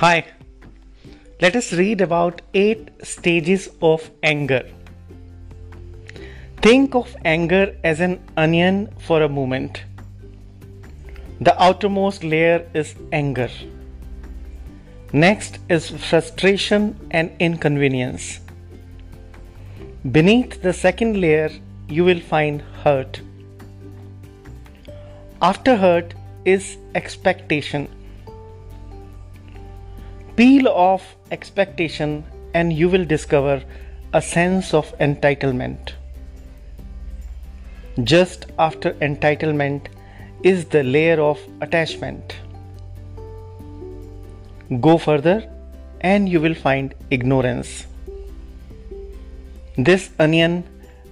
Hi, let us read about eight stages of anger. Think of anger as an onion for a moment. The outermost layer is anger. Next is frustration and inconvenience. Beneath the second layer, you will find hurt. After hurt is expectation. Peel off expectation and you will discover a sense of entitlement. Just after entitlement is the layer of attachment. Go further and you will find ignorance. This onion,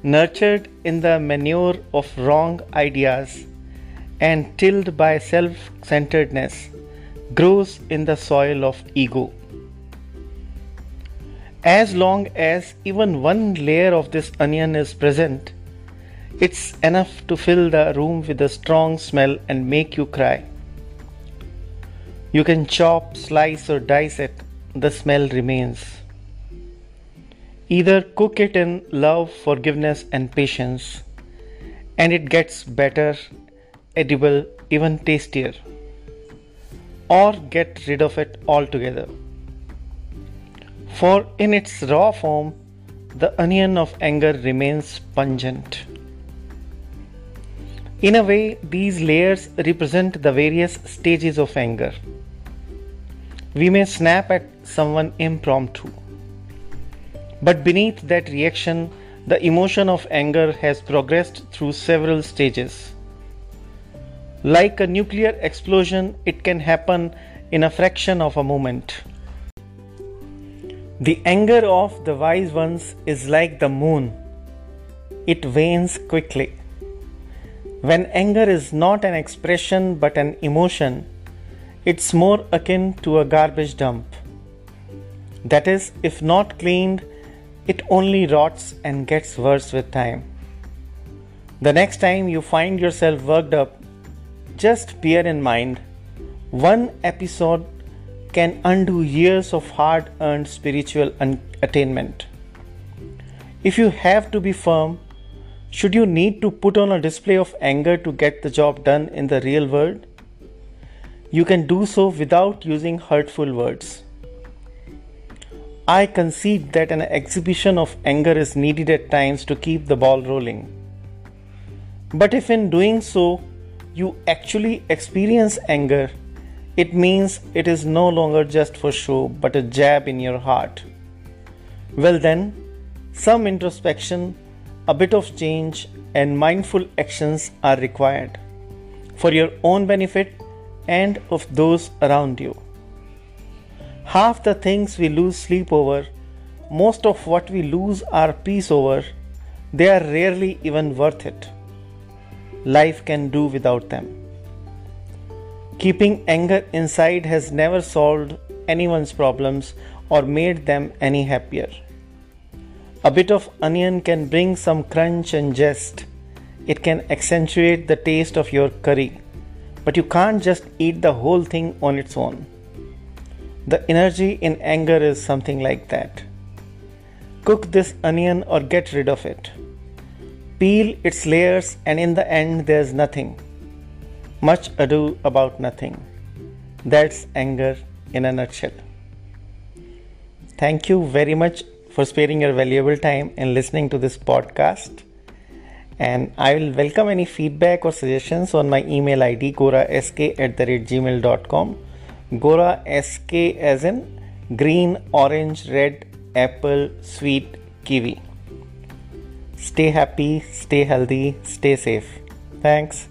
nurtured in the manure of wrong ideas and tilled by self centeredness, grows in the soil of ego. As long as even one layer of this onion is present, it's enough to fill the room with a strong smell and make you cry. You can chop, slice, or dice it, the smell remains. Either cook it in love, forgiveness, and patience, and it gets better, edible, even tastier, or get rid of it altogether. For in its raw form, the onion of anger remains pungent. In a way, these layers represent the various stages of anger. We may snap at someone impromptu but beneath that reaction, the emotion of anger has progressed through several stages. Like a nuclear explosion, it can happen in a fraction of a moment. The anger of the wise ones is like the moon, it wanes quickly. When anger is not an expression but an emotion, it's more akin to a garbage dump. That is, if not cleaned, it only rots and gets worse with time. The next time you find yourself worked up, just bear in mind one episode can undo years of hard earned spiritual attainment. If you have to be firm, should you need to put on a display of anger to get the job done in the real world? You can do so without using hurtful words. I concede that an exhibition of anger is needed at times to keep the ball rolling. But if in doing so you actually experience anger, it means it is no longer just for show but a jab in your heart. Well, then, some introspection, a bit of change, and mindful actions are required for your own benefit and of those around you. Half the things we lose sleep over, most of what we lose our peace over, they are rarely even worth it. Life can do without them. Keeping anger inside has never solved anyone's problems or made them any happier. A bit of onion can bring some crunch and zest. It can accentuate the taste of your curry, but you can't just eat the whole thing on its own. The energy in anger is something like that. Cook this onion or get rid of it. Peel its layers, and in the end, there's nothing. Much ado about nothing. That's anger in a nutshell. Thank you very much for sparing your valuable time in listening to this podcast. And I will welcome any feedback or suggestions on my email ID gorask at the rate gmail.com Gora as in green, orange, red, apple, sweet, kiwi. Stay happy, stay healthy, stay safe. Thanks.